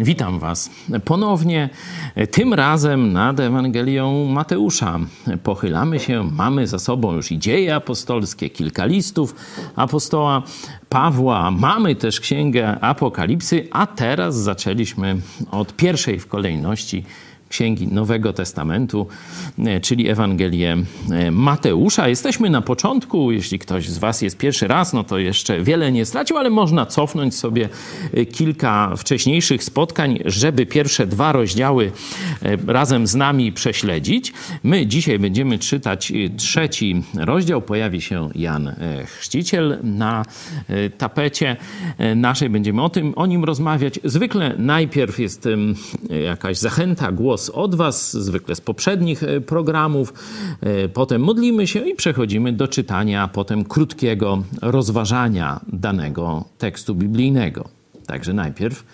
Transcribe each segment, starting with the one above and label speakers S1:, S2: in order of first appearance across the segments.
S1: Witam Was ponownie, tym razem nad Ewangelią Mateusza. Pochylamy się, mamy za sobą już i dzieje apostolskie, kilka listów apostoła Pawła, mamy też księgę Apokalipsy, a teraz zaczęliśmy od pierwszej w kolejności Księgi Nowego Testamentu, e, czyli Ewangelię e, Mateusza. Jesteśmy na początku. Jeśli ktoś z Was jest pierwszy raz, no to jeszcze wiele nie stracił, ale można cofnąć sobie e, kilka wcześniejszych spotkań, żeby pierwsze dwa rozdziały razem z nami prześledzić. My dzisiaj będziemy czytać trzeci rozdział. Pojawi się Jan Chrzciciel na tapecie naszej. Będziemy o tym, o nim rozmawiać. Zwykle najpierw jest jakaś zachęta, głos głos od Was, zwykle z poprzednich e, programów. E, potem modlimy się i przechodzimy do czytania, potem krótkiego rozważania danego tekstu biblijnego. Także najpierw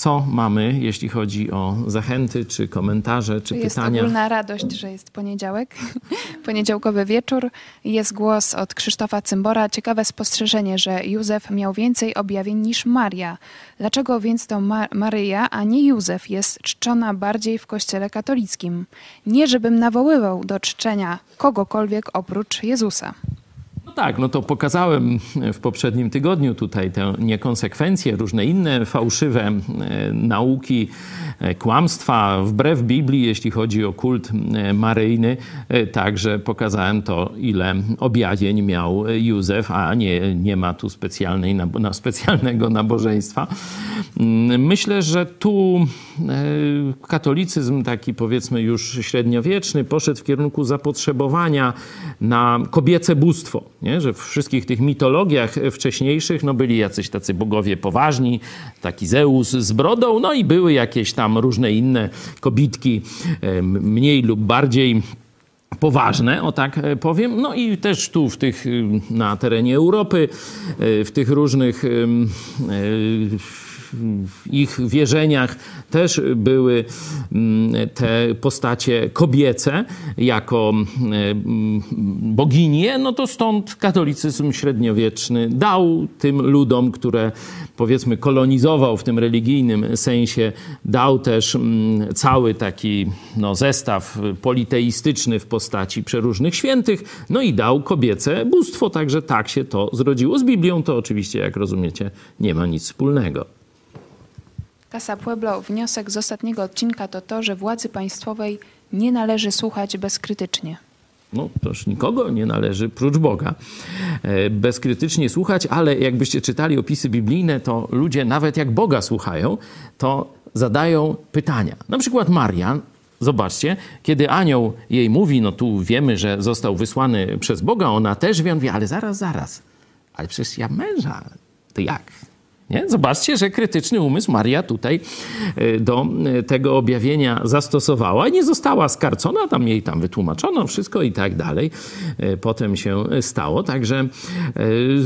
S1: co mamy, jeśli chodzi o zachęty, czy komentarze, czy
S2: jest
S1: pytania?
S2: Jest ogólna radość, że jest poniedziałek, poniedziałkowy wieczór. Jest głos od Krzysztofa Cymbora. Ciekawe spostrzeżenie, że Józef miał więcej objawień niż Maria. Dlaczego więc to Ma Maryja, a nie Józef jest czczona bardziej w kościele katolickim? Nie żebym nawoływał do czczenia kogokolwiek oprócz Jezusa.
S1: No tak, no to pokazałem w poprzednim tygodniu tutaj tę niekonsekwencję, różne inne fałszywe e, nauki, e, kłamstwa wbrew Biblii, jeśli chodzi o kult e, maryjny. Także pokazałem to, ile objawień miał Józef, a nie, nie ma tu specjalnej, specjalnego nabożeństwa. Mm, myślę, że tu katolicyzm taki powiedzmy już średniowieczny poszedł w kierunku zapotrzebowania na kobiece bóstwo nie? że w wszystkich tych mitologiach wcześniejszych no byli jacyś tacy bogowie poważni, taki Zeus z brodą, no i były jakieś tam różne inne kobitki, mniej lub bardziej poważne, o tak e, powiem. No i też tu w tych, na terenie Europy, e, w tych różnych e, ich wierzeniach też były mm, te postacie kobiece jako mm, boginie, no to stąd katolicyzm średniowieczny dał tym ludom, które powiedzmy kolonizował w tym religijnym sensie, dał też mm, cały taki no, zestaw politeistyczny w postaci przeróżnych świętych, no i dał kobiece bóstwo, także tak się to zrodziło. Z Biblią to oczywiście, jak rozumiecie, nie ma nic wspólnego.
S2: Casa Pueblo, wniosek z ostatniego odcinka to to, że władzy państwowej nie należy słuchać bezkrytycznie.
S1: No, toż nikogo nie należy, prócz Boga, e, bezkrytycznie słuchać, ale jakbyście czytali opisy biblijne, to ludzie nawet jak Boga słuchają, to zadają pytania. Na przykład Marian, zobaczcie, kiedy anioł jej mówi, no tu wiemy, że został wysłany przez Boga, ona też wie, on wie, ale zaraz, zaraz, ale przecież ja męża, to jak? Nie? Zobaczcie, że krytyczny umysł Maria tutaj e, do e, tego objawienia zastosowała i nie została skarcona, tam jej tam wytłumaczono wszystko i tak dalej. E, potem się stało, także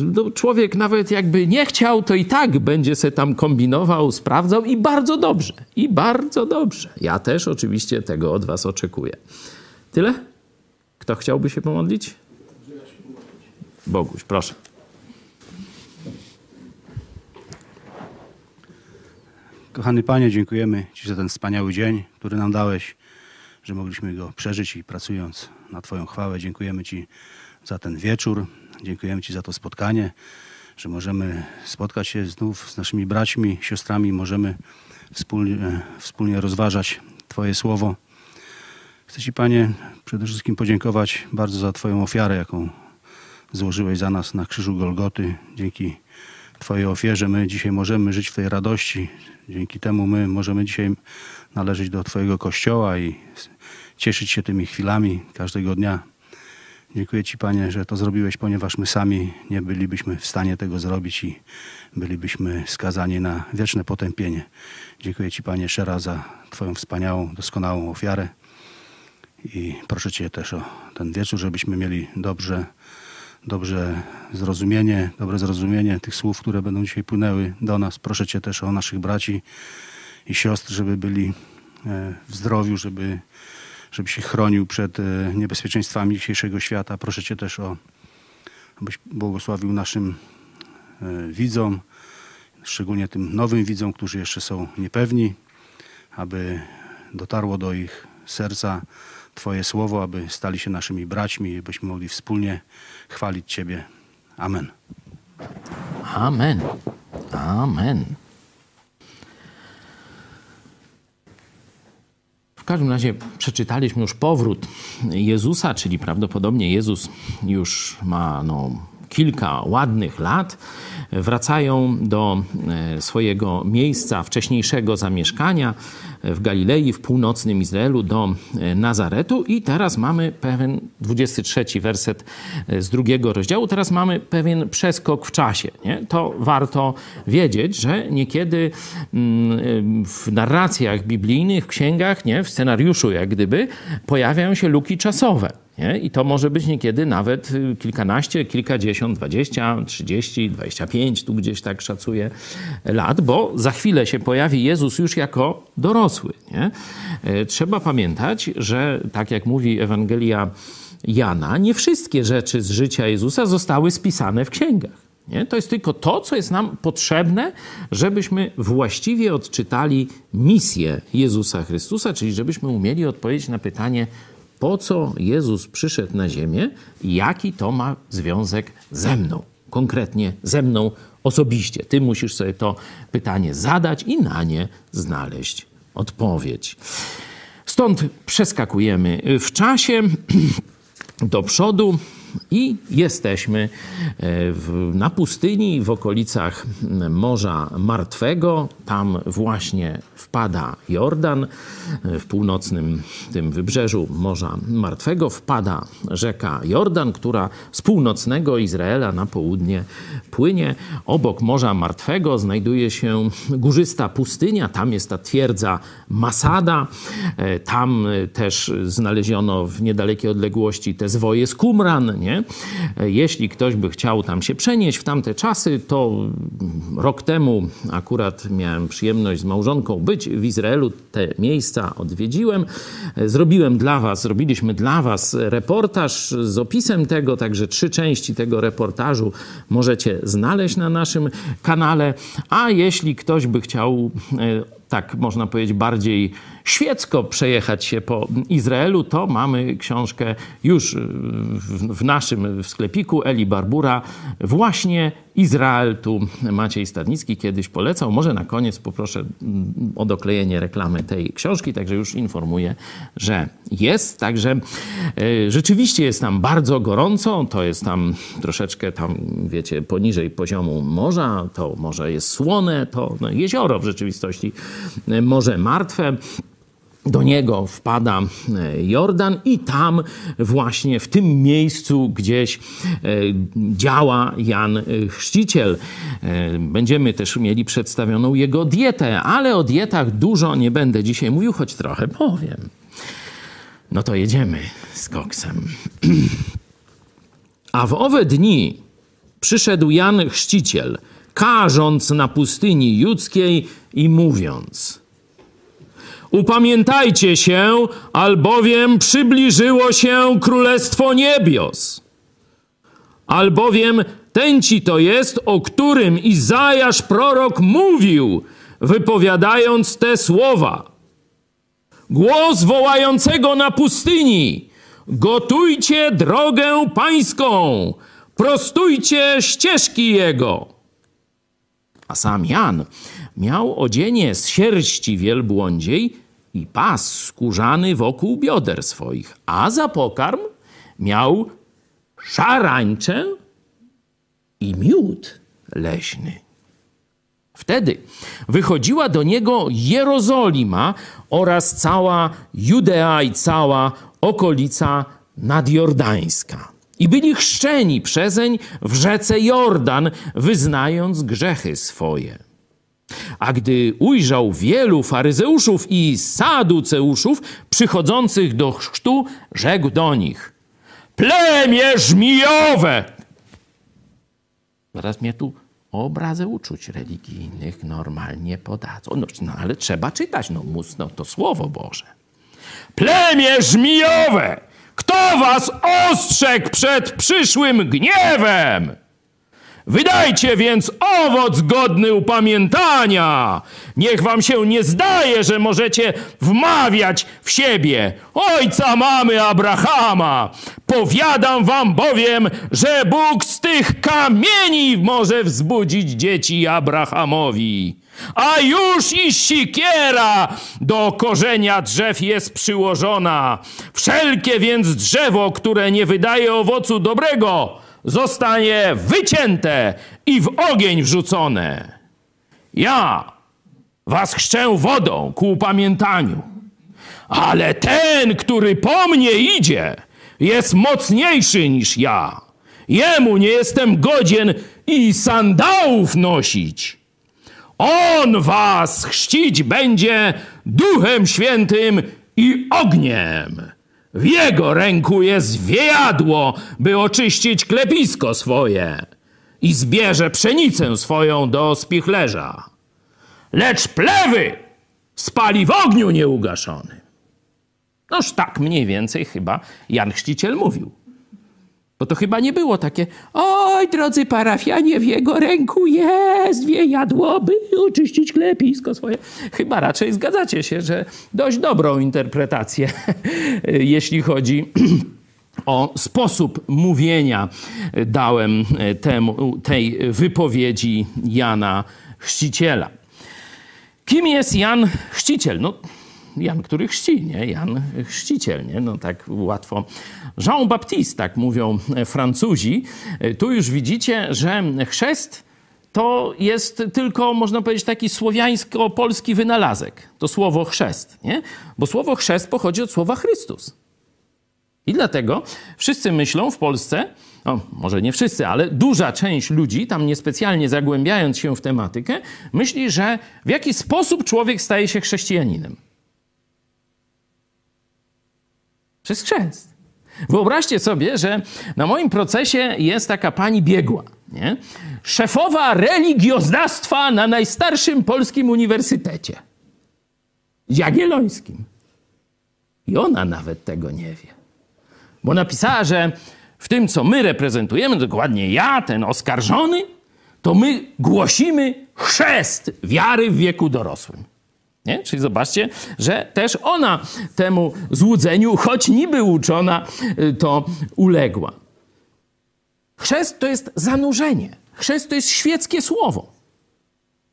S1: no, człowiek nawet jakby nie chciał, to i tak będzie se tam kombinował, sprawdzał i bardzo dobrze, i bardzo dobrze. Ja też oczywiście tego od was oczekuję. Tyle? Kto chciałby się pomodlić? Boguś, proszę.
S3: Kochany Panie, dziękujemy Ci za ten wspaniały dzień, który nam dałeś, że mogliśmy go przeżyć i pracując na Twoją chwałę. Dziękujemy Ci za ten wieczór, dziękujemy Ci za to spotkanie, że możemy spotkać się znów z naszymi braćmi, siostrami, możemy wspólnie, wspólnie rozważać Twoje słowo. Chcę Ci, Panie, przede wszystkim podziękować bardzo za Twoją ofiarę, jaką złożyłeś za nas na krzyżu Golgoty. Dzięki Twojej ofierze my dzisiaj możemy żyć w tej radości. Dzięki temu my możemy dzisiaj należeć do Twojego Kościoła i cieszyć się tymi chwilami każdego dnia. Dziękuję Ci, Panie, że to zrobiłeś, ponieważ my sami nie bylibyśmy w stanie tego zrobić i bylibyśmy skazani na wieczne potępienie. Dziękuję Ci, Panie, jeszcze raz za Twoją wspaniałą, doskonałą ofiarę i proszę Cię też o ten wieczór, żebyśmy mieli dobrze dobrze zrozumienie, dobre zrozumienie tych słów, które będą dzisiaj płynęły do nas. Proszę Cię też o naszych braci i siostr, żeby byli e, w zdrowiu, żeby, żeby się chronił przed e, niebezpieczeństwami dzisiejszego świata. Proszę Cię też o, abyś błogosławił naszym e, widzom, szczególnie tym nowym widzom, którzy jeszcze są niepewni, aby dotarło do ich serca Twoje słowo, aby stali się naszymi braćmi, byśmy mogli wspólnie chwalić Ciebie. Amen.
S1: Amen. Amen. W każdym razie przeczytaliśmy już powrót Jezusa, czyli prawdopodobnie Jezus już ma no, kilka ładnych lat, wracają do e, swojego miejsca wcześniejszego zamieszkania w Galilei, w północnym Izraelu, do e, Nazaretu. I teraz mamy pewien 23 werset e, z drugiego rozdziału. Teraz mamy pewien przeskok w czasie. Nie? To warto wiedzieć, że niekiedy mm, w narracjach biblijnych, w księgach, nie? w scenariuszu jak gdyby, pojawiają się luki czasowe. Nie? I to może być niekiedy nawet y, kilkanaście, kilkadziesiąt, dwadzieścia, trzydzieści, dwadzieścia pięć, tu gdzieś tak szacuję lat, bo za chwilę się pojawi Jezus już jako dorosły. Nie? E, trzeba pamiętać, że tak jak mówi Ewangelia Jana, nie wszystkie rzeczy z życia Jezusa zostały spisane w księgach. Nie? To jest tylko to, co jest nam potrzebne, żebyśmy właściwie odczytali misję Jezusa Chrystusa, czyli żebyśmy umieli odpowiedzieć na pytanie, po co Jezus przyszedł na ziemię i jaki to ma związek ze mną, konkretnie ze mną osobiście. Ty musisz sobie to pytanie zadać i na nie znaleźć odpowiedź. Stąd przeskakujemy w czasie do przodu i jesteśmy e, w, na pustyni w okolicach Morza Martwego. Tam właśnie wpada Jordan. E, w północnym tym wybrzeżu Morza Martwego wpada rzeka Jordan, która z północnego Izraela na południe płynie. Obok Morza Martwego znajduje się górzysta pustynia. Tam jest ta twierdza Masada. E, tam też znaleziono w niedalekiej odległości te zwoje z Qumran Jeśli ktoś by chciał tam się przenieść w tamte czasy, to rok temu akurat miałem przyjemność z małżonką być w Izraelu. Te miejsca odwiedziłem. Zrobiłem dla was, zrobiliśmy dla was reportaż z opisem tego, także trzy części tego reportażu możecie znaleźć na naszym kanale. A jeśli ktoś by chciał e, tak można powiedzieć, bardziej świecko przejechać się po Izraelu, to mamy książkę już w, w naszym w sklepiku Eli Barbura, właśnie Izrael. Tu Maciej Stadnicki kiedyś polecał. Może na koniec poproszę o doklejenie reklamy tej książki, także już informuję, że jest. Także e, rzeczywiście jest tam bardzo gorąco. To jest tam troszeczkę tam, wiecie, poniżej poziomu morza. To morze jest słone, to no, jezioro w rzeczywistości e, Morze Martwe do niego wpada e, Jordan i tam właśnie w tym miejscu gdzieś e, działa Jan Chrzciciel. E, będziemy też mieli przedstawioną jego dietę, ale o dietach dużo nie będę dzisiaj mówił, choć trochę powiem. No to jedziemy z koksem. A w owe dni przyszedł Jan Chrzciciel, karząc na pustyni judzkiej i mówiąc – Upamiętajcie się, albowiem przybliżyło się Królestwo Niebios. Albowiem ten ci to jest, o którym Izajasz prorok mówił, wypowiadając te słowa. Głos wołającego na pustyni: Gotujcie drogę pańską, prostujcie ścieżki jego. A sam Jan miał odzienie z sierści wielbłądziej i pas skórzany wokół bioder swoich, a za pokarm miał szarańczę i miód leśny. Wtedy wychodziła do niego Jerozolima oraz cała Judea i cała okolica nadjordańska. I byli chrzczeni przezeń w rzece Jordan, wyznając grzechy swoje. A gdy ujrzał wielu faryzeuszów i saduceuszów przychodzących do chrztu, rzekł do nich: Plemię żmijowe! Zaraz mnie tu obrazę uczuć religijnych normalnie podadzą. No, no ale trzeba czytać, no, mus, no to słowo Boże. Plemię żmijowe! Kto was ostrzegł przed przyszłym gniewem? Wydajcie więc owoc godny upamiętania. Niech wam się nie zdaje, że możecie wmawiać w siebie ojca mamy Abrahama. Powiadam wam bowiem, że Bóg z tych kamieni może wzbudzić dzieci Abrahamowi. A już i sikiera do korzenia drzew jest przyłożona. Wszelkie więc drzewo, które nie wydaje owocu dobrego, zostanie wycięte i w ogień wrzucone. Ja was chrzczę wodą ku upamiętaniu, ale ten, który po mnie idzie, jest mocniejszy niż ja. Jemu nie jestem godzien i sandałów nosić. On was chrzcić będzie duchem świętym i ogniem. W jego ręku jest wiejadło, by oczyścić klepisko swoje i zbierze pszenicę swoją do spichlerza. Lecz plewy spali w ogniu nieugaszonym. Noż tak mniej więcej chyba Jan Chrzciciel mówił. Bo to chyba nie było takie, oj, drodzy parafianie, w jego ręku jest wiejadło, by oczyścić klepisko swoje. Chyba raczej zgadzacie się, że dość dobrą interpretację, jeśli chodzi o sposób mówienia dałem temu, tej wypowiedzi Jana Chrzciciela. Kim jest Jan Chrzciciel? No, Jan, który chrzci, nie? Jan Chrzciciel, nie? No tak łatwo. Jean Baptiste, tak mówią Francuzi. Tu już widzicie, że chrzest to jest tylko, można powiedzieć, taki słowiańsko-polski wynalazek. To słowo chrzest, nie? Bo słowo chrzest pochodzi od słowa Chrystus. I dlatego wszyscy myślą w Polsce, no, może nie wszyscy, ale duża część ludzi, tam niespecjalnie zagłębiając się w tematykę, myśli, że w jaki sposób człowiek staje się chrześcijaninem. Przez chrzest. Wyobraźcie sobie, że na moim procesie jest taka pani biegła, nie? szefowa religioznawstwa na najstarszym polskim uniwersytecie, Jagiellońskim. I ona nawet tego nie wie. Bo napisała, że w tym, co my reprezentujemy, dokładnie ja, ten oskarżony, to my głosimy chrzest wiary w wieku dorosłym. Nie? Czyli zobaczcie, że też ona temu złudzeniu, choć niby uczona, y, to uległa. Chrzest to jest zanurzenie. Chrzest to jest świeckie słowo.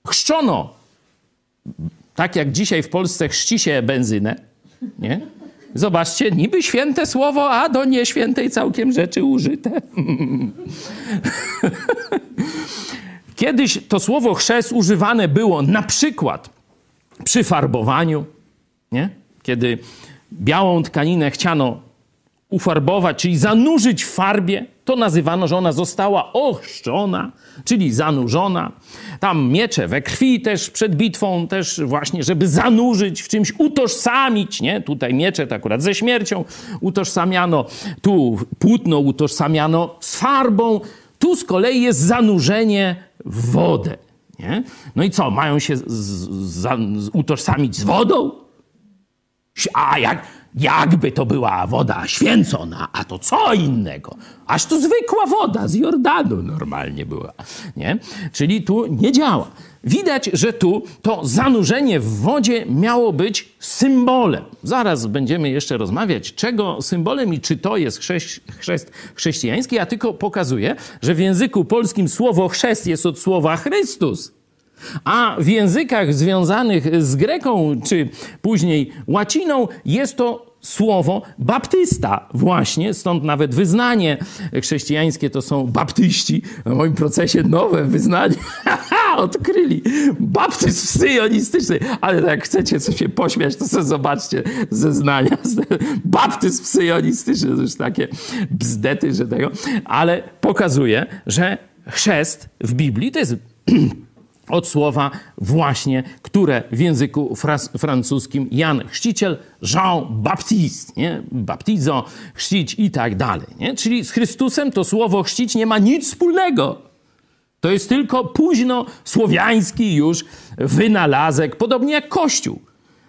S1: Chrzczono, tak jak dzisiaj w Polsce chrzci się benzynę, nie? Zobaczcie, niby święte słowo, a do nieświętej całkiem rzeczy użyte. Kiedyś to słowo chrzest używane było na przykład przy farbowaniu, nie? kiedy białą tkaninę chciano ufarbować, czyli zanurzyć w farbie, to nazywano, że ona została ochrzczona, czyli zanurzona. Tam miecze we krwi też przed bitwą, też właśnie, żeby zanurzyć w czymś, utożsamić, nie? Tutaj miecze to akurat ze śmiercią utożsamiano, tu płótno utożsamiano z farbą, tu z kolei jest zanurzenie w wodę. Nie? No i co, mają się z, z, z, utożsamić z wodą? A jak, jakby to była woda święcona, a to co innego? Aż to zwykła woda z Jordanu normalnie była. Nie? Czyli tu nie działa. Widać, że tu to zanurzenie w wodzie miało być symbolem. Zaraz będziemy jeszcze rozmawiać, czego symbolem i czy to jest chrzest, chrześcijański. Ja tylko pokazuję, że w języku polskim słowo chrzest jest od słowa Chrystus. A w językach związanych z Greką czy później łaciną jest to słowo baptysta właśnie, stąd nawet wyznanie chrześcijańskie to są baptyści. W moim procesie nowe wyznanie odkryli. Baptyzm syjonistyczny. Ale jak chcecie coś się pośmiać, to sobie zobaczcie zeznania. Baptyzm syjonistyczny to już takie bzdety, że tego. Ale pokazuje, że chrzest w Biblii to jest od słowa właśnie, które w języku francuskim Jan Chrzciciel, Jean Baptiste, nie? baptizo, chrzcić i tak dalej. Nie? Czyli z Chrystusem to słowo chrzcić nie ma nic wspólnego. To jest tylko późno słowiański już wynalazek, podobnie jak Kościół.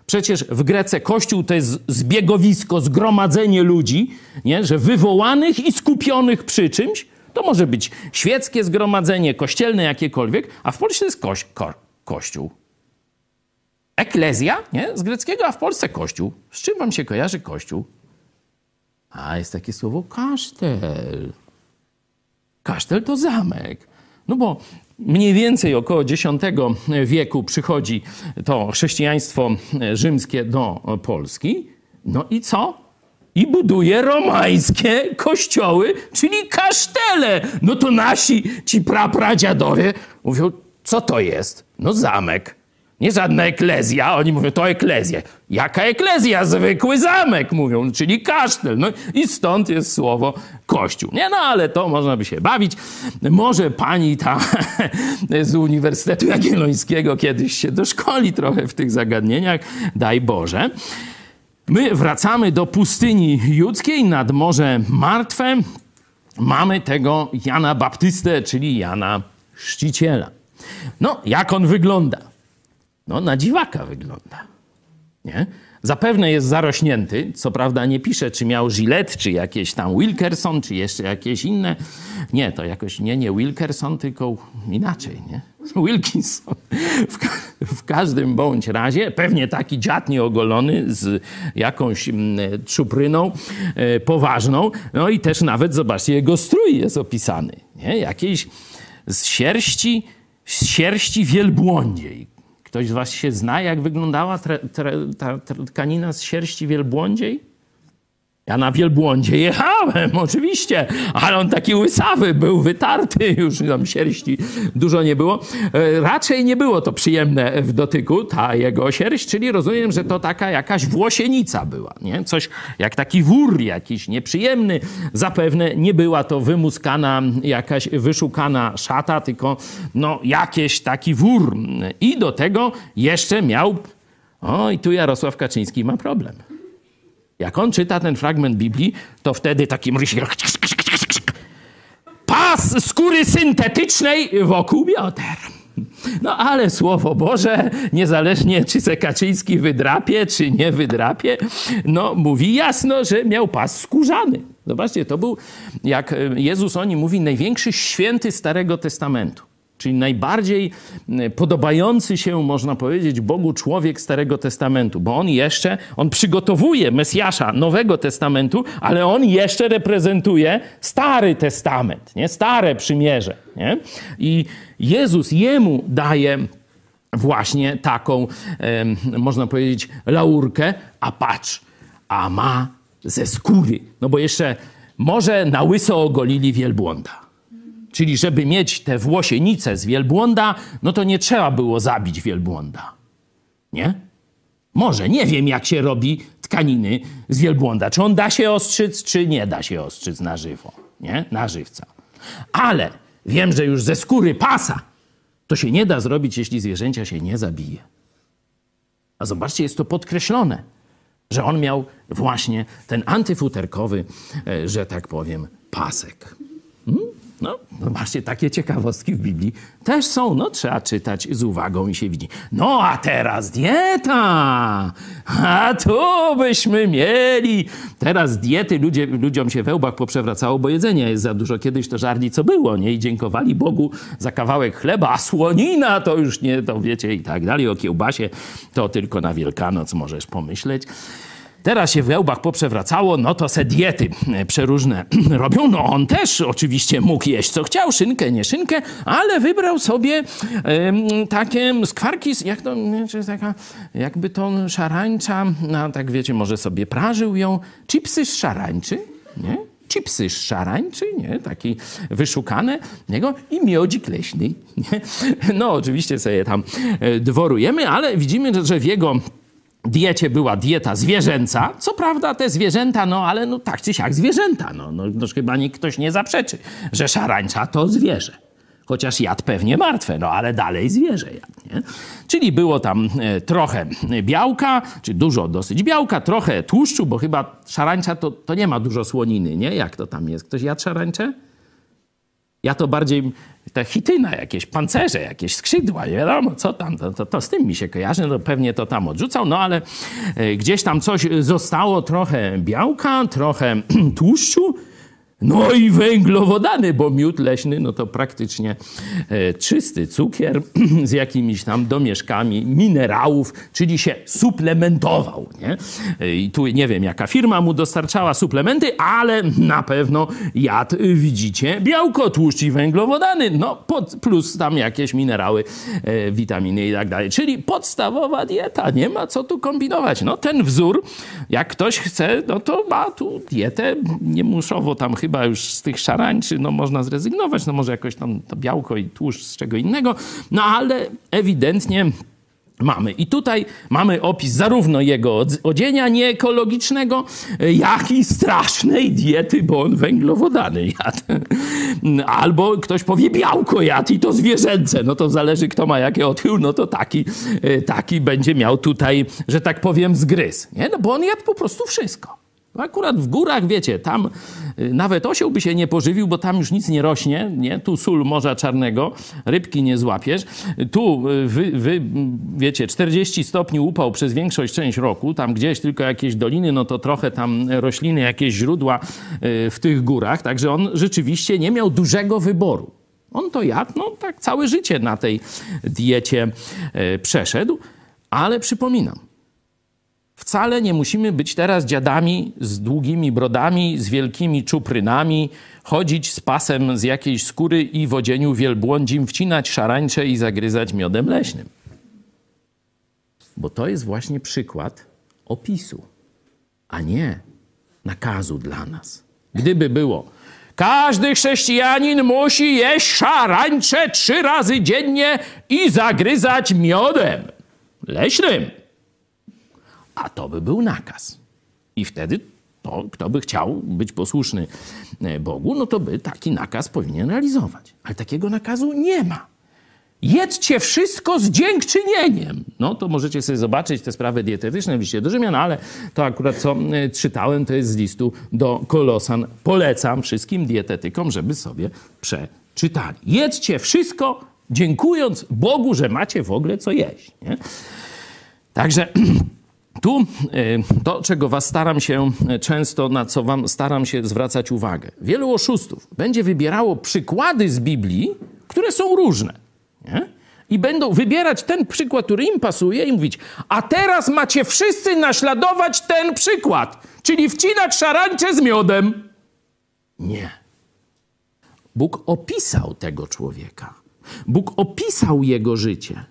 S1: Przecież w Grece Kościół to jest zbiegowisko, zgromadzenie ludzi, nie? że wywołanych i skupionych przy czymś, To może być świeckie zgromadzenie, kościelne jakiekolwiek, a w Polsce jest koś, ko, kościół. Eklezja, nie? Z greckiego, a w Polsce kościół. Z czym wam się kojarzy kościół? A jest takie słowo kasztel. Kasztel to zamek. No bo mniej więcej około X wieku przychodzi to chrześcijaństwo rzymskie do Polski. No i co? I buduje romańskie kościoły, czyli kasztele. No to nasi, ci prapradziadowie mówią, co to jest? No zamek. Nie żadna eklezja. Oni mówią, to eklezja. Jaka eklezja? Zwykły zamek, mówią, czyli kasztel. No i stąd jest słowo kościół. Nie, no ale to można by się bawić. Może pani ta z Uniwersytetu Jagiellońskiego kiedyś się doszkoli trochę w tych zagadnieniach. Daj Boże. My wracamy do pustyni judzkiej nad Morze Martwe. Mamy tego Jana Baptystę, czyli Jana Chrzciciela. No, jak on wygląda? No, na dziwaka wygląda. Nie? Zapewne jest zarośnięty, co prawda nie pisze, czy miał Gillette, czy jakieś tam Wilkerson, czy jeszcze jakieś inne. Nie, to jakoś nie, nie Wilkerson, tylko inaczej, nie? Wilkinson. W, w każdym bądź razie, pewnie taki dziad nieogolony z jakąś mm, czupryną e, poważną. No i też nawet, zobaczcie, jego strój jest opisany. Nie? Jakiejś z sierści, z sierści wielbłądziej Ktoś z was się zna, jak wyglądała tre, tre, ta tkanina z sierści wielbłądziej? Ja na wielbłądzie jechałem, oczywiście, ale on taki łysawy był, wytarty, już tam sierści dużo nie było. E, raczej nie było to przyjemne w dotyku, ta jego sierść, czyli rozumiem, że to taka jakaś włosienica była, nie? Coś jak taki wór jakiś nieprzyjemny. Zapewne nie była to wymuskana, jakaś wyszukana szata, tylko no jakieś taki wór. I do tego jeszcze miał, o i tu Jarosław Kaczyński ma problem. Jak on czyta ten fragment Biblii, to wtedy taki się pas skóry syntetycznej wokół bioder. No ale Słowo Boże, niezależnie czy se Kaczyński wydrapie, czy nie wydrapie, no mówi jasno, że miał pas skórzany. Zobaczcie, to był, jak Jezus o nim mówi, największy święty Starego Testamentu czyli najbardziej podobający się, można powiedzieć, Bogu człowiek Starego Testamentu, bo on jeszcze, on przygotowuje Mesjasza Nowego Testamentu, ale on jeszcze reprezentuje Stary Testament, nie? Stare Przymierze, nie? I Jezus jemu daje właśnie taką, można powiedzieć, laurkę, a patrz, a ma ze skóry, no bo jeszcze może na łyso ogolili wielbłąda. Czyli żeby mieć te włosienice z wielbłąda, no to nie trzeba było zabić wielbłąda. Nie? Może, nie wiem jak się robi tkaniny z wielbłąda. Czy on da się ostrzyc, czy nie da się ostrzyc na żywo, nie? Na żywca. Ale wiem, że już ze skóry pasa to się nie da zrobić, jeśli zwierzęcia się nie zabije. A zobaczcie, jest to podkreślone, że on miał właśnie ten antyfuterkowy, e, że tak powiem, pasek. Hmm? No, zobaczcie, takie ciekawostki w Biblii też są. No, trzeba czytać z uwagą i się widzi. No, a teraz dieta! A tu byśmy mieli! Teraz diety, ludzie, ludziom się we łbach poprzewracało, bo jedzenia jest za dużo. Kiedyś to żarli co było, nie? I dziękowali Bogu za kawałek chleba, a słonina to już nie, to wiecie, i tak dalej. O kiełbasie to tylko na Wielkanoc możesz pomyśleć. Teraz się w poprzewracało, no to se diety e, przeróżne robią. No on też oczywiście mógł jeść co chciał, szynkę, nie szynkę, ale wybrał sobie takie skwarki, jak to, czy taka, jakby to szarańcza, no tak wiecie, może sobie prażył ją, chipsy z szarańczy, nie? chipsy z szarańczy, nie? Taki wyszukane niego i miodzik leśny. Nie? No oczywiście sobie tam e, dworujemy, ale widzimy, że w jego diecie była dieta zwierzęca. Co prawda te zwierzęta, no ale no tak czy siak zwierzęta. No, no, no chyba nikt ktoś nie zaprzeczy, że szarańcza to zwierzę. Chociaż jadł pewnie martwe, no ale dalej zwierzę jadł, nie? Czyli było tam e, trochę białka, czy dużo dosyć białka, trochę tłuszczu, bo chyba szarańcza to, to nie ma dużo słoniny, nie? Jak to tam jest? Ktoś jadł szarańczę? Ja to bardziej te chityna, jakieś pancerze, jakieś skrzydła, nie wiadomo co tam, to, to, to, z tym mi się kojarzy, no pewnie to tam odrzucał, no ale e, gdzieś tam coś zostało, trochę białka, trochę tłuszczu, No i węglowodany, bo miód leśny no to praktycznie e, czysty cukier z jakimiś tam domieszkami minerałów, czyli się suplementował. Nie? E, I tu nie wiem, jaka firma mu dostarczała suplementy, ale na pewno jadł, widzicie, białko, tłuszcz i węglowodany, no pod, plus tam jakieś minerały, e, witaminy i tak dalej. Czyli podstawowa dieta, nie ma co tu kombinować. No ten wzór, jak ktoś chce, no to ma tu dietę, nie muszowo tam chyba chyba już z tych szarańczy no, można zrezygnować, no może jakoś tam to białko i tłuszcz z czego innego, no ale ewidentnie mamy. I tutaj mamy opis zarówno jego odzienia nieekologicznego, jak i strasznej diety, bo on węglowodany jadł. Albo ktoś powie białko jadł i to zwierzęce. No to zależy kto ma jakie odchył, no to taki, taki będzie miał tutaj, że tak powiem, zgryz. Nie? No bo on jadł po prostu wszystko. Akurat w górach, wiecie, tam y, nawet osioł by się nie pożywił, bo tam już nic nie rośnie, nie? Tu sól Morza Czarnego, rybki nie złapiesz. Tu, y, wy, wy, wiecie, 40 stopni upał przez większość część roku, tam gdzieś tylko jakieś doliny, no to trochę tam rośliny, jakieś źródła y, w tych górach, także on rzeczywiście nie miał dużego wyboru. On to jadł, no tak całe życie na tej diecie przeszedł, ale przypominam, Wcale nie musimy być teraz dziadami z długimi brodami, z wielkimi czuprynami, chodzić z pasem z jakiejś skóry i w odzieniu wielbłądzim wcinać szarańcze i zagryzać miodem leśnym. Bo to jest właśnie przykład opisu, a nie nakazu dla nas. Gdyby było, każdy chrześcijanin musi jeść szarańcze trzy razy dziennie i zagryzać miodem leśnym a to by był nakaz. I wtedy to, kto by chciał być posłuszny e, Bogu, no to by taki nakaz powinien realizować. Ale takiego nakazu nie ma. Jedzcie wszystko z dziękczynieniem. No to możecie sobie zobaczyć te sprawy dietetyczne w liście do Rzymian, ale to akurat co e, czytałem, to jest z listu do Kolosan. Polecam wszystkim dietetykom, żeby sobie przeczytali. Jedzcie wszystko, dziękując Bogu, że macie w ogóle co jeść. Nie? Także Tu e, to, czego was staram się e, często, na co wam staram się zwracać uwagę. Wielu oszustów będzie wybierało przykłady z Biblii, które są różne. Nie? I będą wybierać ten przykład, który im pasuje i mówić, a teraz macie wszyscy naśladować ten przykład, czyli wcinać szarańcze z miodem. Nie. Bóg opisał tego człowieka. Bóg opisał jego życie.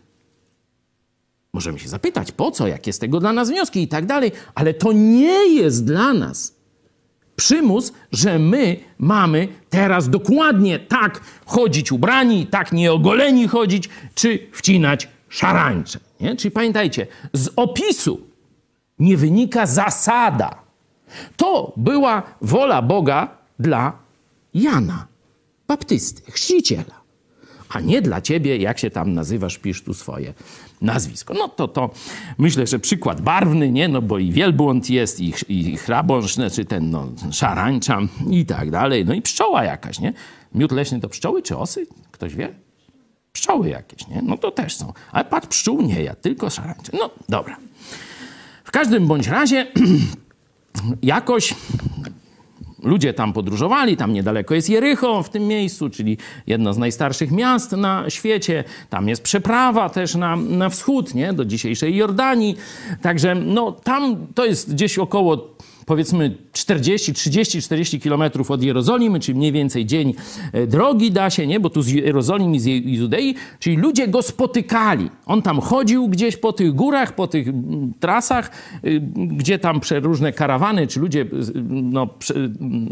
S1: Możemy się zapytać, po co, jakie z tego dla nas wnioski i tak dalej, ale to nie jest dla nas przymus, że my mamy teraz dokładnie tak chodzić ubrani, tak nieogoleni chodzić, czy wcinać szarańcze. Nie? Czyli pamiętajcie, z opisu nie wynika zasada. To była wola Boga dla Jana, baptysty, chrzciciela, a nie dla ciebie, jak się tam nazywasz, pisz tu swoje nazwisko. No to to myślę, że przykład barwny, nie? No bo i wielbłąd jest, i, i chrabąż, znaczy ten no, szarańcza i tak dalej. No i pszczoła jakaś, nie? Miód leśny to pszczoły czy osy? Ktoś wie? Pszczoły jakieś, nie? No to też są. Ale pat pszczół nie ja, tylko szarańcze. No dobra. W każdym bądź razie jakoś ludzie tam podróżowali, tam niedaleko jest Jericho w tym miejscu, czyli jedno z najstarszych miast na świecie. Tam jest przeprawa też na, na wschód, nie? do dzisiejszej Jordanii. Także no, tam to jest gdzieś około powiedzmy 40, 30, 40 kilometrów od Jerozolimy, czyli mniej więcej dzień e, drogi da się, nie? Bo tu z Jerozolimy z Judei, czyli ludzie go spotykali. On tam chodził gdzieś po tych górach, po tych trasach, y, gdzie tam różne karawany, czy ludzie no,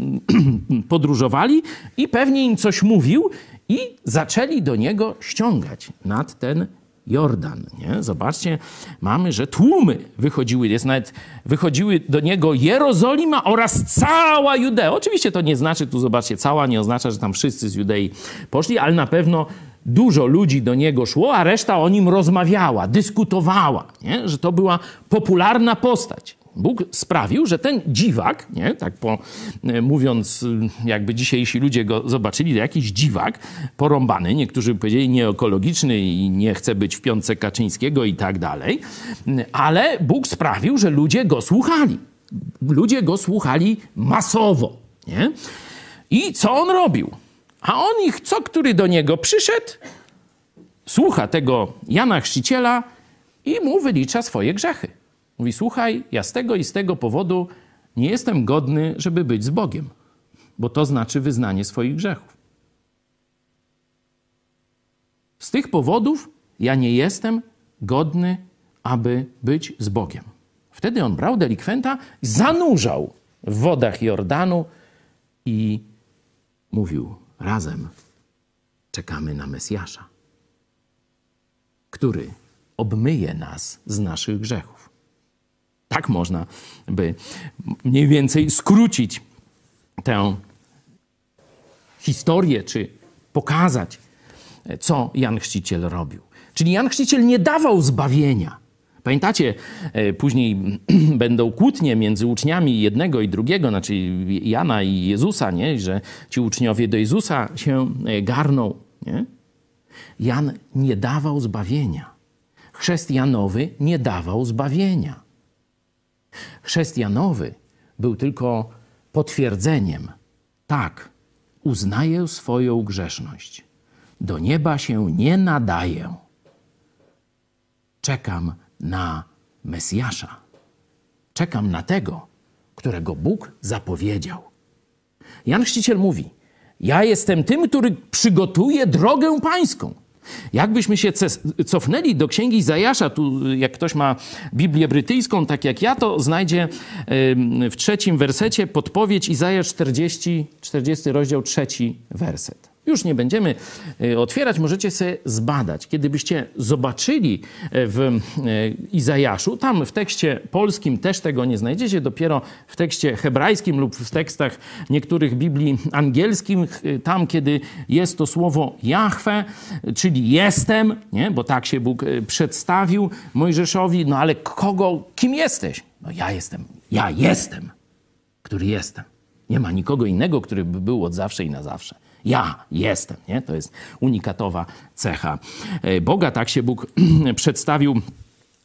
S1: podróżowali i pewnie im coś mówił i zaczęli do niego ściągać nad ten Jordan. Nie? Zobaczcie, mamy, że tłumy wychodziły, jest nawet, wychodziły do niego Jerozolima oraz cała Judea. Oczywiście to nie znaczy, tu zobaczcie, cała nie oznacza, że tam wszyscy z Judei poszli, ale na pewno dużo ludzi do niego szło, a reszta o nim rozmawiała, dyskutowała, nie? że to była popularna postać. Bóg sprawił, że ten dziwak, nie, tak po, e, mówiąc, jakby dzisiejsi ludzie go zobaczyli, jakiś dziwak porąbany, niektórzy powiedzieli nieekologiczny i nie chce być w piątce Kaczyńskiego i tak dalej, ale Bóg sprawił, że ludzie go słuchali. Ludzie go słuchali masowo. Nie? I co on robił? A on ich, co który do niego przyszedł, słucha tego Jana Chrzciciela i mu wylicza swoje grzechy. Mówi: Słuchaj, ja z tego i z tego powodu nie jestem godny, żeby być z Bogiem, bo to znaczy wyznanie swoich grzechów. Z tych powodów ja nie jestem godny, aby być z Bogiem. Wtedy on brał delikwenta, zanurzał w wodach Jordanu i mówił: Razem czekamy na Mesjasza, który obmyje nas z naszych grzechów. Tak można by mniej więcej skrócić tę historię, czy pokazać, co Jan Chrzciciel robił. Czyli Jan Chrzciciel nie dawał zbawienia. Pamiętacie, e, później będą kłótnie między uczniami jednego i drugiego, znaczy Jana i Jezusa, nie? że ci uczniowie do Jezusa się e, garną. Nie? Jan nie dawał zbawienia. Chrzest Janowy nie dawał zbawienia. Chrzest Janowy był tylko potwierdzeniem. Tak, uznaję swoją grzeszność. Do nieba się nie nadaję. Czekam na Mesjasza. Czekam na tego, którego Bóg zapowiedział. Jan Chrzciciel mówi: Ja jestem tym, który przygotuje drogę pańską. Jakbyśmy się cofnęli do księgi Izajasza, tu jak ktoś ma Biblię brytyjską, tak jak ja, to znajdzie w trzecim wersecie podpowiedź Izajasz 40, 40 rozdział, trzeci werset. Już nie będziemy e, otwierać, możecie sobie zbadać. Kiedybyście zobaczyli e, w e, Izajaszu, tam w tekście polskim też tego nie znajdziecie, dopiero w tekście hebrajskim lub w tekstach niektórych Biblii angielskich, tam kiedy jest to słowo Jahwe, czyli jestem, nie? bo tak się Bóg przedstawił Mojżeszowi, no ale kogo, kim jesteś? No ja jestem, ja jestem, który jestem. Nie ma nikogo innego, który by był od zawsze i na zawsze. Ja jestem. Nie? To jest unikatowa cecha e, Boga. Tak się Bóg przedstawił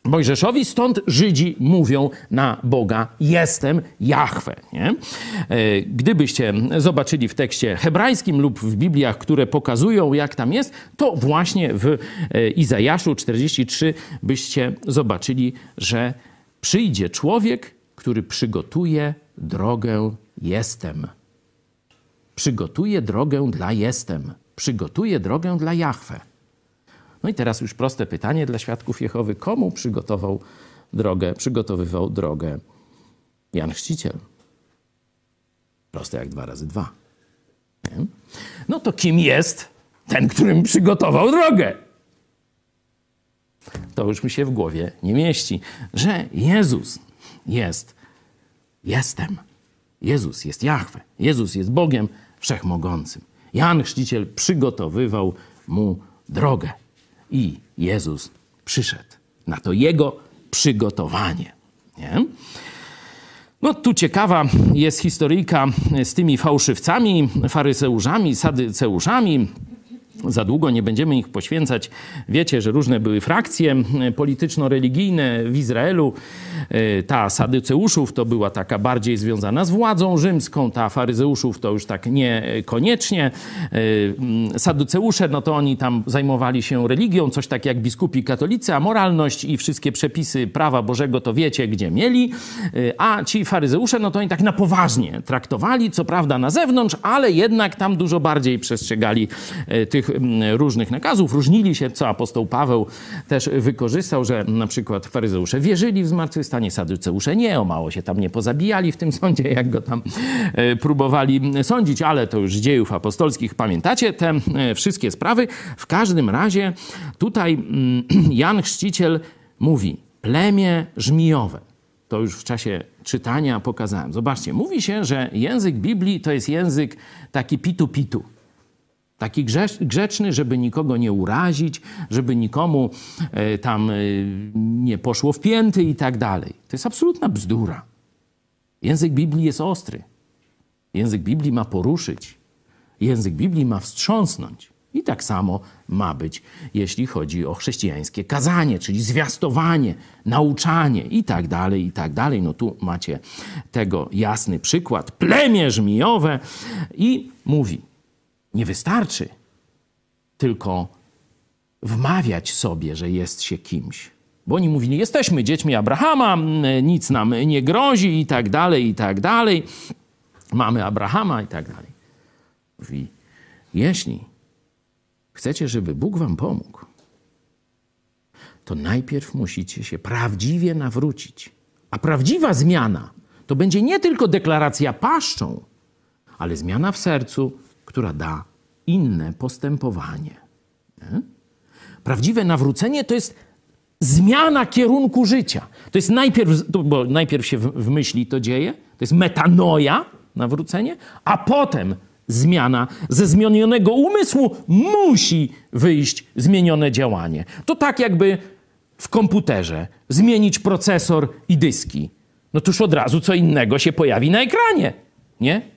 S1: Mojżeszowi, stąd Żydzi mówią na Boga: Jestem Jahwe. Nie? E, gdybyście zobaczyli w tekście hebrajskim lub w Bibliach, które pokazują, jak tam jest, to właśnie w e, Izajaszu 43 byście zobaczyli, że przyjdzie człowiek, który przygotuje drogę jestem. Przygotuje drogę dla jestem. Przygotuje drogę dla Jahwe. No i teraz już proste pytanie dla świadków Jehowy. Komu przygotował drogę, przygotowywał drogę Jan Chrzciciel? Proste jak dwa razy dwa. Nie? No to kim jest ten, którym przygotował drogę? To już mi się w głowie nie mieści, że Jezus jest, jestem. Jezus jest Jahwe. Jezus jest Bogiem, Wszechmogącym. Jan Chrzciciel przygotowywał mu drogę i Jezus przyszedł na to jego przygotowanie. Nie? No tu ciekawa jest historyjka z tymi fałszywcami, faryzeuszami, sadyceuszami, za długo nie będziemy ich poświęcać. Wiecie, że różne były frakcje polityczno-religijne w Izraelu. E, ta Sadyceuszów to była taka bardziej związana z władzą rzymską, ta Faryzeuszów to już tak niekoniecznie. E, Saduceusze, no to oni tam zajmowali się religią, coś tak jak biskupi katolicy, a moralność i wszystkie przepisy prawa Bożego to wiecie, gdzie mieli. E, a ci faryzeusze, no to oni tak na poważnie traktowali, co prawda na zewnątrz, ale jednak tam dużo bardziej przestrzegali tych różnych nakazów. Różnili się, co apostoł Paweł też wykorzystał, że na przykład faryzeusze wierzyli w zmartwychwstanie, saduceusze nie, o mało się tam nie pozabijali w tym sądzie, jak go tam e, próbowali sądzić, ale to już z dziejów apostolskich pamiętacie te e, wszystkie sprawy. W każdym razie tutaj mm, Jan Chrzciciel mówi plemię żmijowe. To już w czasie czytania pokazałem. Zobaczcie, mówi się, że język Biblii to jest język taki pitu-pitu. Taki grzeczny, żeby nikogo nie urazić, żeby nikomu e, tam e, nie poszło w pięty i tak dalej. To jest absolutna bzdura. Język Biblii jest ostry. Język Biblii ma poruszyć. Język Biblii ma wstrząsnąć. I tak samo ma być, jeśli chodzi o chrześcijańskie kazanie, czyli zwiastowanie, nauczanie i tak dalej, i tak dalej. No tu macie tego jasny przykład. Plemię żmijowe i mówi, nie wystarczy tylko wmawiać sobie, że jest się kimś. Bo oni mówili, jesteśmy dziećmi Abrahama, nic nam nie grozi i tak dalej, i tak dalej. Mamy Abrahama i tak dalej. Mówi, jeśli chcecie, żeby Bóg wam pomógł, to najpierw musicie się prawdziwie nawrócić. A prawdziwa zmiana to będzie nie tylko deklaracja paszczą, ale zmiana w sercu, która da inne postępowanie. Nie? Prawdziwe nawrócenie to jest zmiana kierunku życia. To jest najpierw, bo najpierw się w myśli to dzieje, to jest metanoja, nawrócenie, a potem zmiana ze zmienionego umysłu musi wyjść zmienione działanie. To tak jakby w komputerze zmienić procesor i dyski. No tuż od razu co innego się pojawi na ekranie, nie?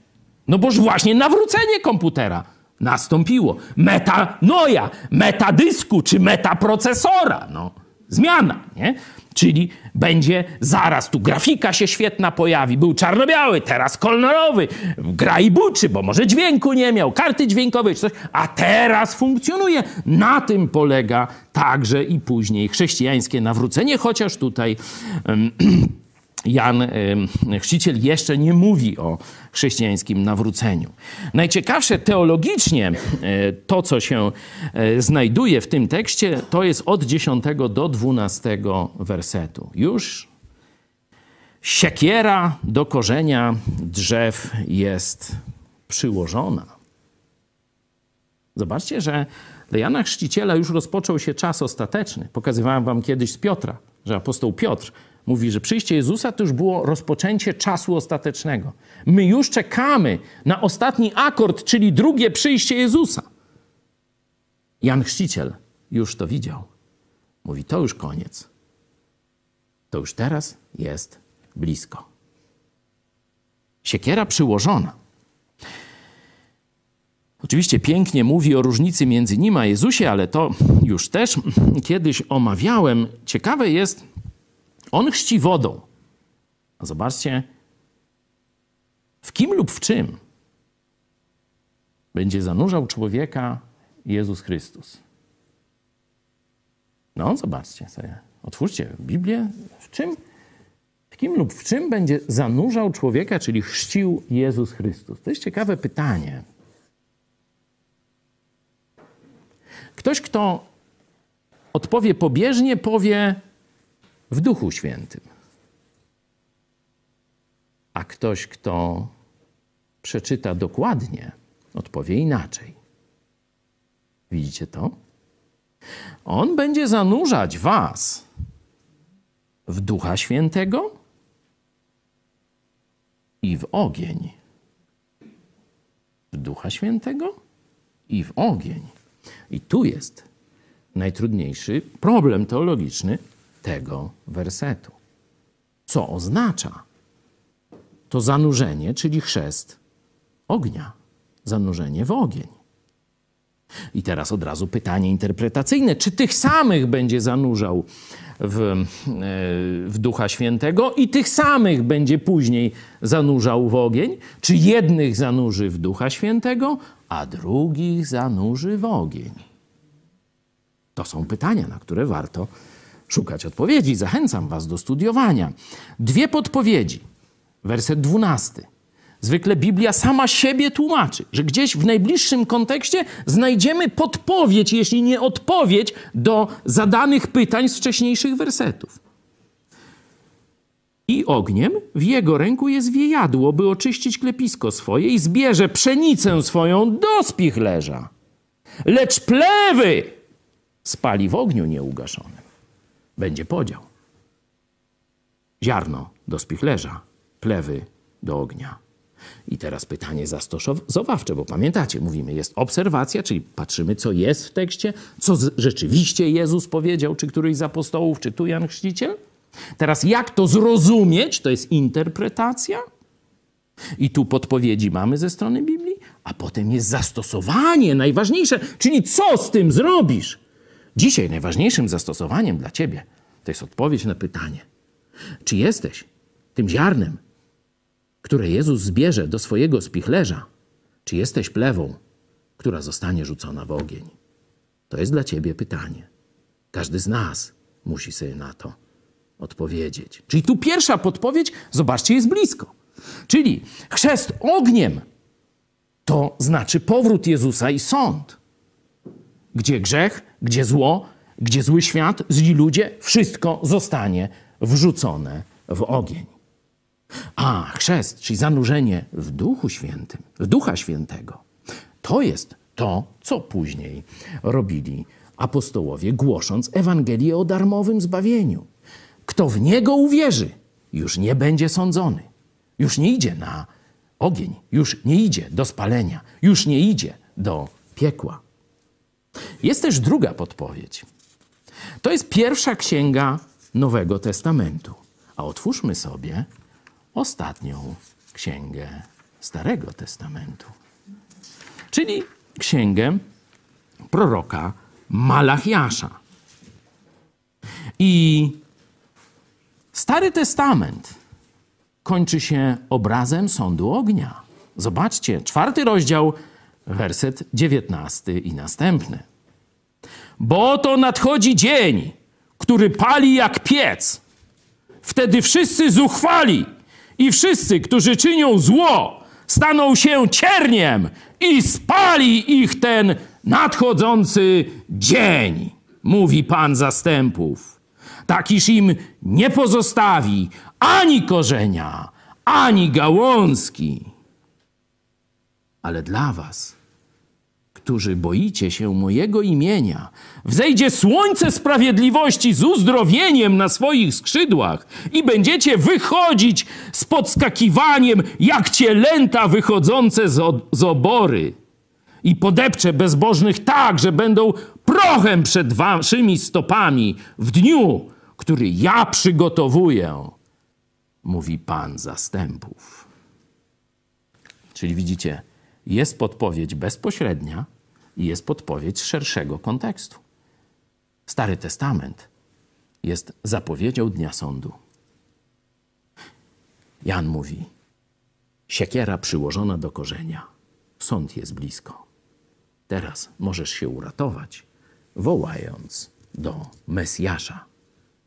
S1: No boż właśnie nawrócenie komputera nastąpiło. Metanoja, metadysku czy metaprocesora, no. Zmiana, nie? Czyli będzie zaraz tu grafika się świetna pojawi. Był czarno-biały, teraz kolorowy. Gra i buczy, bo może dźwięku nie miał, karty dźwiękowej czy coś, a teraz funkcjonuje. Na tym polega także i później chrześcijańskie nawrócenie, chociaż tutaj. Um, Jan Chrzciciel jeszcze nie mówi o chrześcijańskim nawróceniu. Najciekawsze teologicznie e, to, co się e, znajduje w tym tekście, to jest od 10 do 12 wersetu. Już siekiera do korzenia drzew jest przyłożona. Zobaczcie, że dla Jana Chrzciciela już rozpoczął się czas ostateczny. Pokazywałem wam kiedyś z Piotra, że apostoł Piotr mówi, że przyjście Jezusa to już było rozpoczęcie czasu ostatecznego. My już czekamy na ostatni akord, czyli drugie przyjście Jezusa. Jan Chrzciciel już to widział. Mówi, to już koniec. To już teraz jest blisko. Siekiera przyłożona. Oczywiście pięknie mówi o różnicy między nim a Jezusie, ale to już też kiedyś omawiałem. Ciekawe jest, on chrzci wodą. A zobaczcie, w kim lub w czym będzie zanurzał człowieka Jezus Chrystus. No, zobaczcie sobie. Otwórzcie Biblię. W czym, w kim lub w czym będzie zanurzał człowieka, czyli chrzcił Jezus Chrystus? To jest ciekawe pytanie. Ktoś, kto odpowie pobieżnie, powie w Duchu Świętym. A ktoś, kto przeczyta dokładnie, odpowie inaczej. Widzicie to? On będzie zanurzać was w Ducha Świętego i w ogień. W Ducha Świętego i w ogień. I tu jest najtrudniejszy problem teologiczny tego wersetu. Co oznacza to zanurzenie, czyli chrzest ognia, zanurzenie w ogień. I teraz od razu pytanie interpretacyjne: czy tych samych będzie zanurzał w, e, w Ducha Świętego i tych samych będzie później zanurzał w ogień? Czy jednych zanurzy w Ducha Świętego, a drugich zanurzy w ogień? To są pytania, na które warto szukać odpowiedzi. Zachęcam Was do studiowania. Dwie podpowiedzi. Werset dwunasty. Zwykle Biblia sama siebie tłumaczy, że gdzieś w najbliższym kontekście znajdziemy podpowiedź, jeśli nie odpowiedź, do zadanych pytań z wcześniejszych wersetów. I ogniem w jego ręku jest wiejadło, by oczyścić klepisko swoje i zbierze pszenicę swoją do spichlerza. Lecz plewy spali w ogniu nieugaszonym będzie podział. Ziarno do spichlerza, plewy do ognia. I teraz pytanie zastosowawcze, bo pamiętacie, mówimy, jest obserwacja, czyli patrzymy, co jest w tekście, co rzeczywiście Jezus powiedział, czy któryś z apostołów, czy tu Jan Chrzciciel. Teraz jak to zrozumieć, to jest interpretacja. I tu podpowiedzi mamy ze strony Biblii, A potem jest zastosowanie, najważniejsze, czyli co z tym zrobisz? Dzisiaj najważniejszym zastosowaniem dla ciebie to jest odpowiedź na pytanie: czy jesteś tym ziarnem, które Jezus zbierze do swojego spichlerza, czy jesteś plewą, która zostanie rzucona w ogień? To jest dla ciebie pytanie. Każdy z nas musi sobie na to odpowiedzieć. Czyli tu pierwsza podpowiedź, zobaczcie, jest blisko. Czyli chrzest ogniem to znaczy powrót Jezusa i sąd. Gdzie grzech, gdzie zło, gdzie zły świat, źli ludzie, wszystko zostanie wrzucone w ogień. A chrzest, czyli zanurzenie w Duchu Świętym, w Ducha Świętego, to jest to, co później robili apostołowie, głosząc Ewangelię o darmowym zbawieniu. Kto w niego uwierzy, już nie będzie sądzony, już nie idzie na ogień, już nie idzie do spalenia, już nie idzie do piekła. Jest też druga podpowiedź. To jest pierwsza księga Nowego Testamentu. A otwórzmy sobie ostatnią księgę Starego Testamentu, czyli księgę proroka Malachiasza. I Stary Testament kończy się obrazem sądu ognia. Zobaczcie, czwarty rozdział, werset dziewiętnasty i następny. Bo oto nadchodzi dzień, który pali jak piec. Wtedy wszyscy zuchwali i wszyscy, którzy czynią zło, staną się cierniem i spali ich ten nadchodzący dzień, mówi Pan zastępów. Takiż im nie pozostawi ani korzenia, ani gałązki. Ale dla was, którzy boicie się mojego imienia, wzejdzie słońce sprawiedliwości z uzdrowieniem na swoich skrzydłach i będziecie wychodzić z podskakiwaniem jak cielęta wychodzące z obory i podepcze bezbożnych tak, że będą prochem przed waszymi stopami w dniu, który ja przygotowuję, mówi Pan zastępów. Czyli widzicie, jest podpowiedź bezpośrednia jest podpowiedź szerszego kontekstu. Stary Testament jest zapowiedzią dnia sądu. Jan mówi: Siekiera przyłożona do korzenia. Sąd jest blisko. Teraz możesz się uratować, wołając do Mesjasza.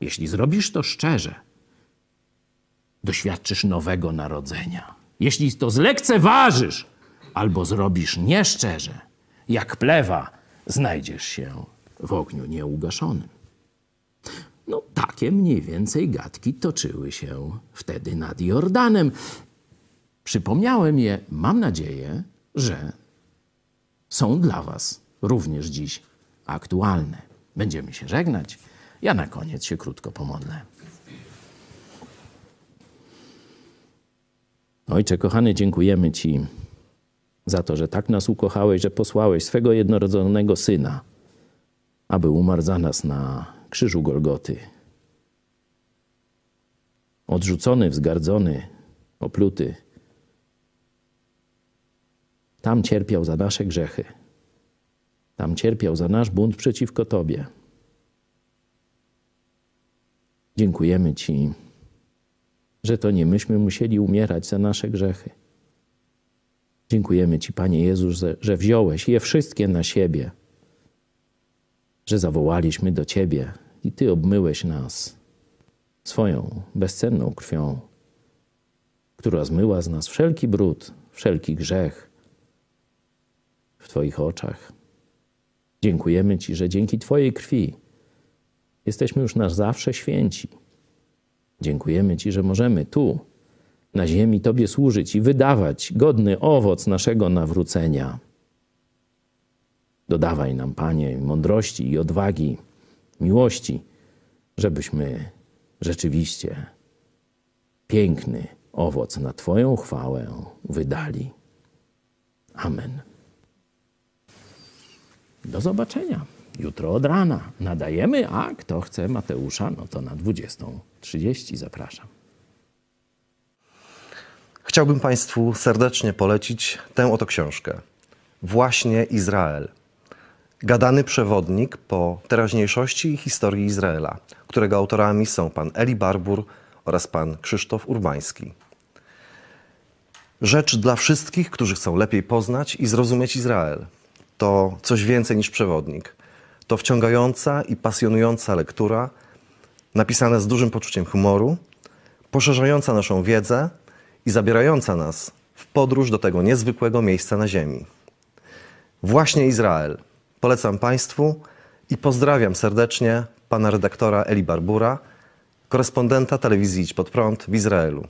S1: Jeśli zrobisz to szczerze, doświadczysz nowego narodzenia. Jeśli to zlekceważysz albo zrobisz nieszczerze, jak plewa, znajdziesz się w ogniu nieugaszonym. No, takie mniej więcej gadki toczyły się wtedy nad Jordanem. Przypomniałem je, mam nadzieję, że są dla Was również dziś aktualne. Będziemy się żegnać. Ja na koniec się krótko pomodlę. Ojcze kochany, dziękujemy Ci za to, że tak nas ukochałeś, że posłałeś swego jednorodzonego Syna, aby umarł za nas na krzyżu Golgoty. Odrzucony, wzgardzony, opluty, tam cierpiał za nasze grzechy. Tam cierpiał za nasz bunt przeciwko Tobie. Dziękujemy Ci, że to nie myśmy musieli umierać za nasze grzechy. Dziękujemy Ci, Panie Jezus, że wziąłeś je wszystkie na siebie, że zawołaliśmy do Ciebie i Ty obmyłeś nas swoją bezcenną krwią, która zmyła z nas wszelki brud, wszelki grzech w Twoich oczach. Dziękujemy Ci, że dzięki Twojej krwi jesteśmy już na zawsze święci. Dziękujemy Ci, że możemy tu, na ziemi, Tobie służyć i wydawać godny owoc naszego nawrócenia. Dodawaj nam, Panie, mądrości i odwagi, miłości, żebyśmy rzeczywiście piękny owoc na Twoją chwałę wydali. Amen. Do zobaczenia. Jutro od rana nadajemy, a kto chce Mateusza, no to na 20.30 zapraszam.
S4: Chciałbym Państwu serdecznie polecić tę oto książkę. Właśnie Izrael. Gadany przewodnik po teraźniejszości i historii Izraela, którego autorami są pan Eli Barbur oraz pan Krzysztof Urbański. Rzecz dla wszystkich, którzy chcą lepiej poznać i zrozumieć Izrael. To coś więcej niż przewodnik. To wciągająca i pasjonująca lektura, napisana z dużym poczuciem humoru, poszerzająca naszą wiedzę i zabierająca nas w podróż do tego niezwykłego miejsca na Ziemi. Właśnie Izrael. Polecam Państwu i pozdrawiam serdecznie pana redaktora Eli Barbura, korespondenta telewizji Idź Pod Prąd w Izraelu.